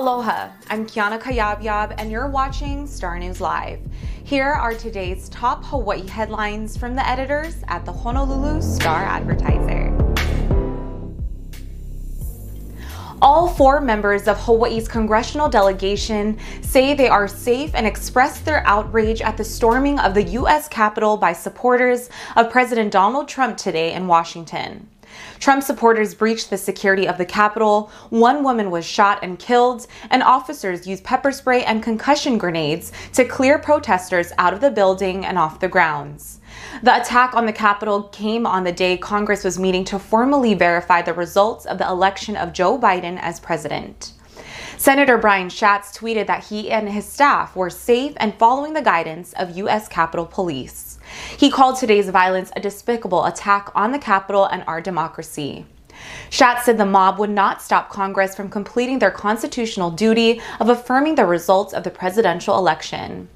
Aloha, I'm Kiana Kayabyab, and you're watching Star News Live. Here are today's top Hawaii headlines from the editors at the Honolulu Star Advertiser. All four members of Hawaii's congressional delegation say they are safe and express their outrage at the storming of the U.S. Capitol by supporters of President Donald Trump today in Washington. Trump supporters breached the security of the Capitol. One woman was shot and killed, and officers used pepper spray and concussion grenades to clear protesters out of the building and off the grounds. The attack on the Capitol came on the day Congress was meeting to formally verify the results of the election of Joe Biden as president. Senator Brian Schatz tweeted that he and his staff were safe and following the guidance of U.S. Capitol Police. He called today's violence a despicable attack on the Capitol and our democracy. Schatz said the mob would not stop Congress from completing their constitutional duty of affirming the results of the presidential election.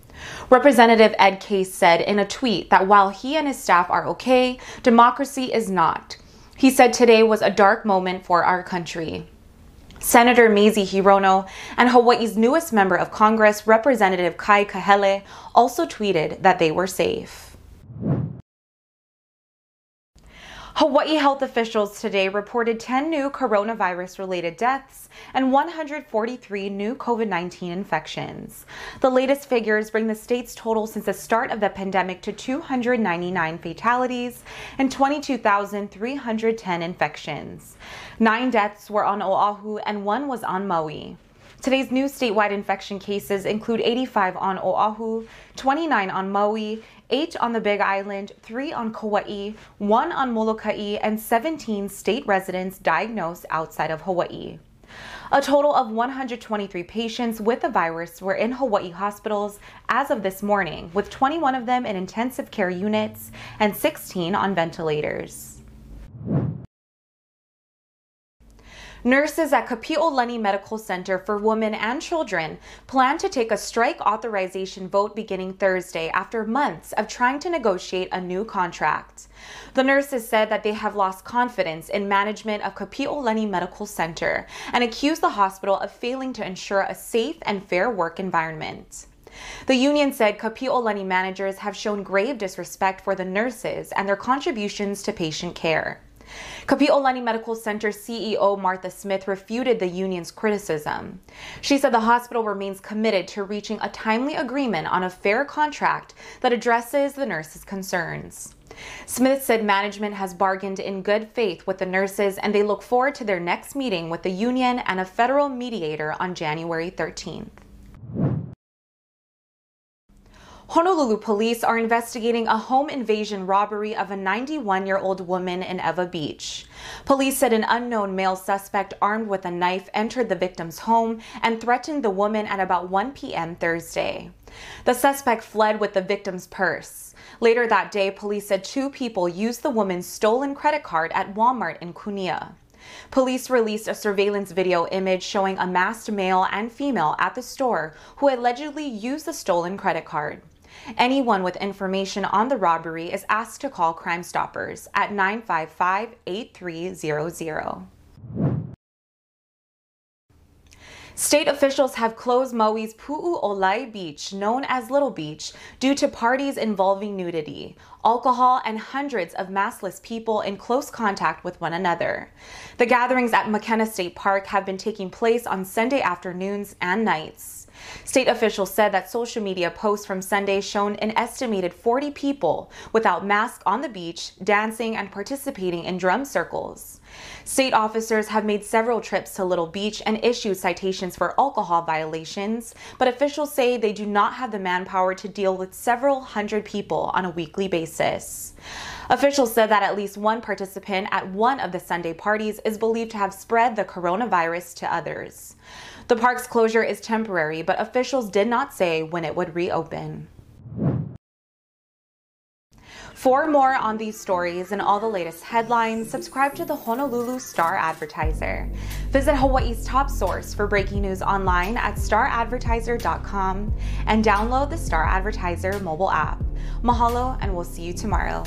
Representative Ed Case said in a tweet that while he and his staff are okay, democracy is not. He said today was a dark moment for our country. Senator Mazie Hirono and Hawaii's newest member of Congress, Representative Kai Kahele, also tweeted that they were safe. Hawaii health officials today reported 10 new coronavirus related deaths and 143 new COVID 19 infections. The latest figures bring the state's total since the start of the pandemic to 299 fatalities and 22,310 infections. Nine deaths were on Oahu and one was on Maui. Today's new statewide infection cases include 85 on Oahu, 29 on Maui, 8 on the Big Island, 3 on Kauai, 1 on Molokai, and 17 state residents diagnosed outside of Hawaii. A total of 123 patients with the virus were in Hawaii hospitals as of this morning, with 21 of them in intensive care units and 16 on ventilators. Nurses at Kapi'olani Medical Center for Women and Children plan to take a strike authorization vote beginning Thursday after months of trying to negotiate a new contract. The nurses said that they have lost confidence in management of Kapi'olani Medical Center and accused the hospital of failing to ensure a safe and fair work environment. The union said Kapi'olani managers have shown grave disrespect for the nurses and their contributions to patient care. Kapi'olani Medical Center CEO Martha Smith refuted the union's criticism. She said the hospital remains committed to reaching a timely agreement on a fair contract that addresses the nurses' concerns. Smith said management has bargained in good faith with the nurses and they look forward to their next meeting with the union and a federal mediator on January 13th. Honolulu police are investigating a home invasion robbery of a 91 year old woman in Ewa Beach. Police said an unknown male suspect armed with a knife entered the victim's home and threatened the woman at about 1 p.m. Thursday. The suspect fled with the victim's purse. Later that day, police said two people used the woman's stolen credit card at Walmart in Kunia. Police released a surveillance video image showing a masked male and female at the store who allegedly used the stolen credit card. Anyone with information on the robbery is asked to call Crime Stoppers at 955 8300. State officials have closed Maui's Pu'u Pu'u'olai Beach, known as Little Beach, due to parties involving nudity, alcohol, and hundreds of maskless people in close contact with one another. The gatherings at Makena State Park have been taking place on Sunday afternoons and nights. State officials said that social media posts from Sunday shown an estimated 40 people without masks on the beach, dancing and participating in drum circles. State officers have made several trips to Little Beach and issued citations for alcohol violations, but officials say they do not have the manpower to deal with several hundred people on a weekly basis. Officials said that at least one participant at one of the Sunday parties is believed to have spread the coronavirus to others. The park's closure is temporary, but officials did not say when it would reopen. For more on these stories and all the latest headlines, subscribe to the Honolulu Star Advertiser. Visit Hawaii's top source for breaking news online at staradvertiser.com and download the Star Advertiser mobile app. Mahalo, and we'll see you tomorrow.